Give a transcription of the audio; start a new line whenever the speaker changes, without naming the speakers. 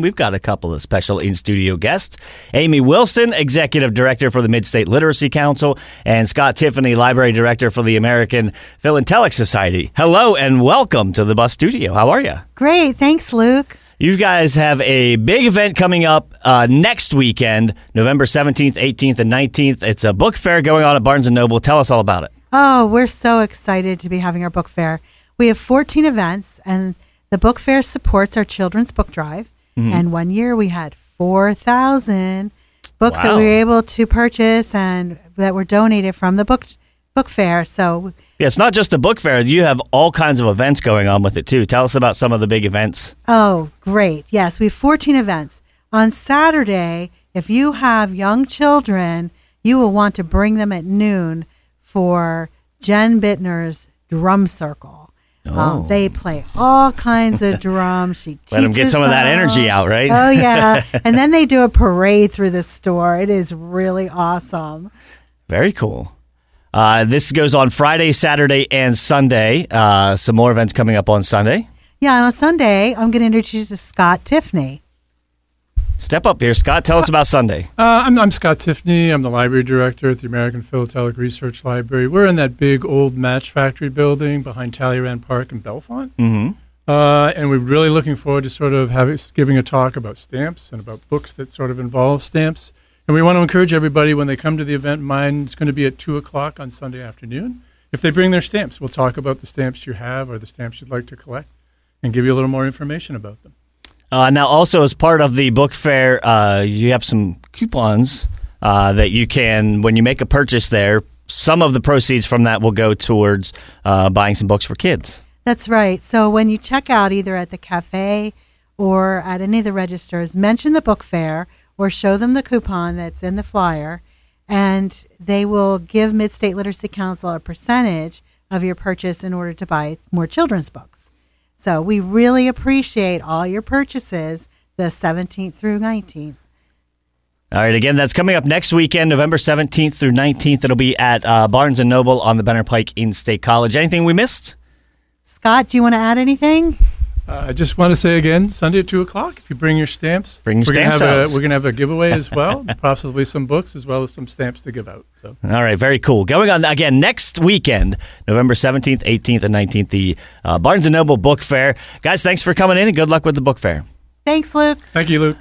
we've got a couple of special in studio guests Amy Wilson, Executive Director for the Mid State Literacy Council, and Scott Tiffany, Library Director for the American Philatelic Society. Hello and welcome to the Bus Studio. How are you?
Great. Thanks, Luke.
You guys have a big event coming up uh, next weekend, November 17th, 18th, and 19th. It's a book fair going on at Barnes & Noble. Tell us all about it.
Oh, we're so excited to be having our book fair. We have 14 events, and the book fair supports our children's book drive.
Mm-hmm.
And one year we had 4,000 books that we were able to purchase and that were donated from the book book fair. So
Yeah, it's not just a book fair. You have all kinds of events going on with it, too. Tell us about some of the big events.
Oh, great. Yes, we have 14 events. On Saturday, if you have young children, you will want to bring them at noon for Jen Bittner's drum circle.
Oh.
Um, they play all kinds of drums. She
let them get some of that energy out, right?
Oh yeah, and then they do a parade through the store. It is really awesome.
Very cool. Uh, this goes on Friday, Saturday, and Sunday. Uh, some more events coming up on Sunday.
Yeah, and on Sunday, I'm going to introduce you to Scott Tiffany.
Step up here, Scott. Tell us about Sunday.
Uh, I'm, I'm Scott Tiffany. I'm the library director at the American Philatelic Research Library. We're in that big old match factory building behind Talleyrand Park in Bellefonte.
Mm-hmm.
Uh, and we're really looking forward to sort of having, giving a talk about stamps and about books that sort of involve stamps. And we want to encourage everybody when they come to the event, mine is going to be at 2 o'clock on Sunday afternoon. If they bring their stamps, we'll talk about the stamps you have or the stamps you'd like to collect and give you a little more information about them.
Uh, now, also as part of the book fair, uh, you have some coupons uh, that you can, when you make a purchase there, some of the proceeds from that will go towards uh, buying some books for kids.
That's right. So when you check out either at the cafe or at any of the registers, mention the book fair or show them the coupon that's in the flyer, and they will give Mid State Literacy Council a percentage of your purchase in order to buy more children's books. So we really appreciate all your purchases the 17th through 19th.
All right, again, that's coming up next weekend, November 17th through 19th. It'll be at uh, Barnes & Noble on the Benner Pike in State College. Anything we missed?
Scott, do you want to add anything?
Uh, I just want to say again, Sunday at two o'clock. If you bring your stamps,
Bring your
we're
stamps
gonna have a we're gonna have a giveaway as well, possibly some books as well as some stamps to give out. So
All right, very cool. Going on again next weekend, November 17th, 18th, and 19th, the uh, Barnes & Noble Book Fair. Guys, thanks for coming in and good luck with the book fair.
Thanks, Luke.
thank you, Luke.